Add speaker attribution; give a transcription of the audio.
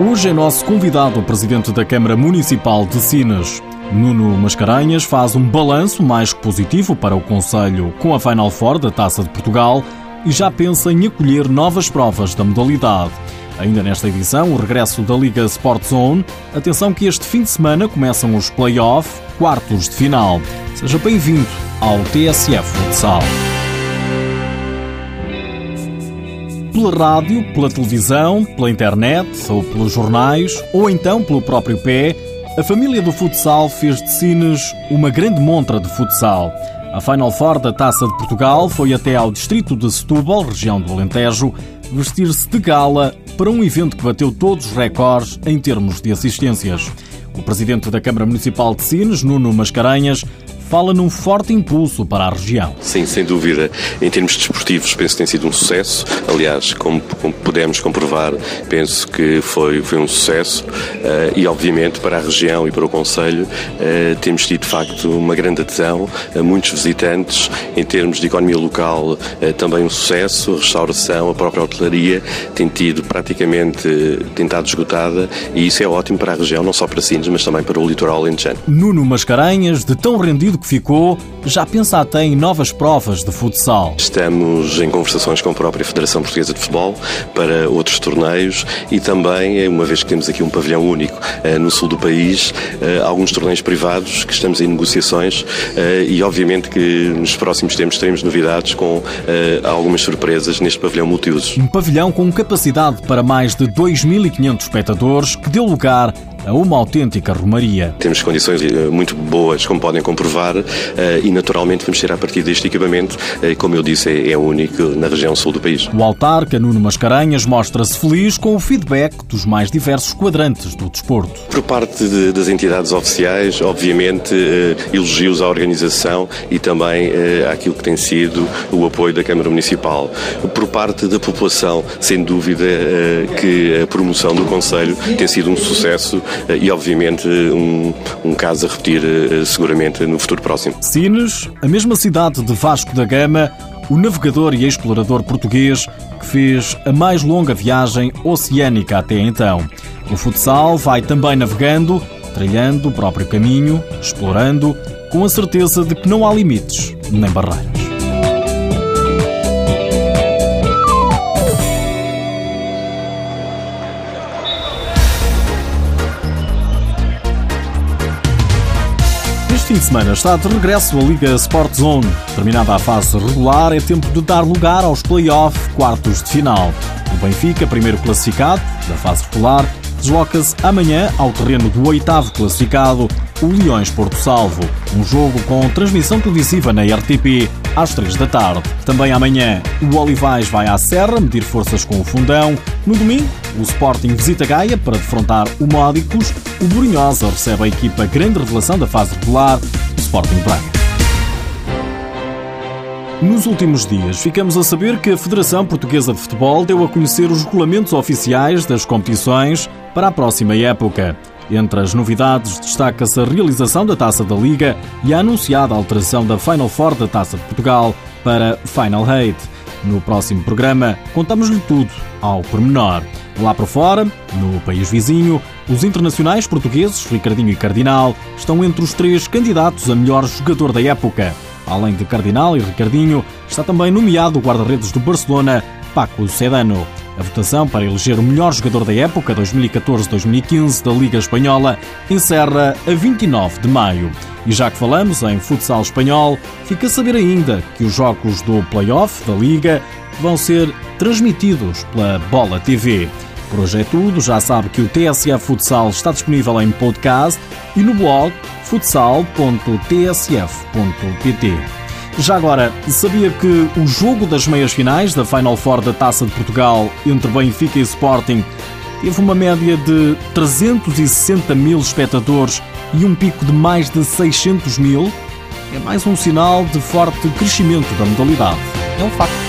Speaker 1: Hoje é nosso convidado o presidente da Câmara Municipal de Sines. Nuno Mascarenhas faz um balanço mais positivo para o Conselho com a Final Four da Taça de Portugal e já pensa em acolher novas provas da modalidade. Ainda nesta edição, o regresso da Liga Sport Zone. Atenção que este fim de semana começam os play-off, quartos de final. Seja bem-vindo ao TSF Futsal. Pela rádio, pela televisão, pela internet ou pelos jornais, ou então pelo próprio pé, a família do futsal fez de Sines uma grande montra de futsal. A Final Four da Taça de Portugal foi até ao distrito de Setúbal, região do Alentejo, vestir-se de gala para um evento que bateu todos os recordes em termos de assistências. O presidente da Câmara Municipal de Sines, Nuno Mascarenhas, fala num forte impulso para a região.
Speaker 2: Sim, sem dúvida. Em termos desportivos, penso que tem sido um sucesso. Aliás, como, como pudemos comprovar, penso que foi, foi um sucesso. Uh, e, obviamente, para a região e para o Conselho, uh, temos tido, de facto, uma grande adesão, uh, muitos visitantes. Em termos de economia local, também um sucesso. A restauração, a própria hotelaria tem tido praticamente tentado esgotada e isso é ótimo para a região, não só para Sines, mas também para o litoral alentejano.
Speaker 1: Nuno Mascarenhas, de tão rendido que ficou, já pensa até em novas provas de futsal.
Speaker 2: Estamos em conversações com a própria Federação Portuguesa de Futebol para outros torneios e também, uma vez que temos aqui um pavilhão único eh, no sul do país, eh, alguns torneios privados que estamos em negociações eh, e obviamente que nos próximos tempos teremos novidades com algumas surpresas neste pavilhão multiusos.
Speaker 1: Um pavilhão com capacidade para mais de 2.500 espectadores que deu lugar a uma autêntica romaria.
Speaker 2: Temos condições eh, muito boas, como podem comprovar, eh, e naturalmente vamos ter a partir deste equipamento, eh, como eu disse, é, é único na região sul do país.
Speaker 1: O autarca Nuno Mascarenhas mostra-se feliz com o feedback dos mais diversos quadrantes do desporto.
Speaker 2: Por parte de, das entidades oficiais, obviamente, elogios à organização e também àquilo que tem sido o apoio da Câmara Municipal. Por parte da população, sem dúvida que a promoção do Conselho tem sido um sucesso e, obviamente, um, um caso a repetir eh, seguramente no futuro próximo.
Speaker 1: Sines, a mesma cidade de Vasco da Gama, o navegador e explorador português que fez a mais longa viagem oceânica até então. O futsal vai também navegando, trilhando o próprio caminho, explorando, com a certeza de que não há limites nem barreiras. Fim de semana está de regresso a Liga Sport Zone. Terminada a fase regular, é tempo de dar lugar aos play-off quartos de final. O Benfica, primeiro classificado da fase regular, desloca-se amanhã ao terreno do oitavo classificado, o Leões Porto Salvo. Um jogo com transmissão televisiva na RTP às 3 da tarde. Também amanhã, o Olivais vai à Serra medir forças com o Fundão. No domingo, o Sporting visita Gaia para defrontar o Módicos. O Borinhosa recebe a equipa grande revelação da fase regular, o Sporting Braga. Nos últimos dias, ficamos a saber que a Federação Portuguesa de Futebol deu a conhecer os regulamentos oficiais das competições para a próxima época. Entre as novidades destaca-se a realização da Taça da Liga e a anunciada alteração da Final Four da Taça de Portugal para Final Eight. No próximo programa, contamos-lhe tudo ao pormenor. Lá por fora, no país vizinho, os internacionais portugueses Ricardinho e Cardinal estão entre os três candidatos a melhor jogador da época. Além de Cardinal e Ricardinho, está também nomeado o guarda-redes do Barcelona, Paco Sedano. A votação para eleger o melhor jogador da época 2014-2015 da Liga Espanhola encerra a 29 de maio. E já que falamos em futsal espanhol, fica a saber ainda que os jogos do Playoff da Liga vão ser transmitidos pela Bola TV. Por hoje é tudo, já sabe que o TSF Futsal está disponível em podcast e no blog futsal.tsf.pt. Já agora, sabia que o jogo das meias finais da Final Four da Taça de Portugal entre Benfica e Sporting teve uma média de 360 mil espectadores e um pico de mais de 600 mil? É mais um sinal de forte crescimento da modalidade. É um facto.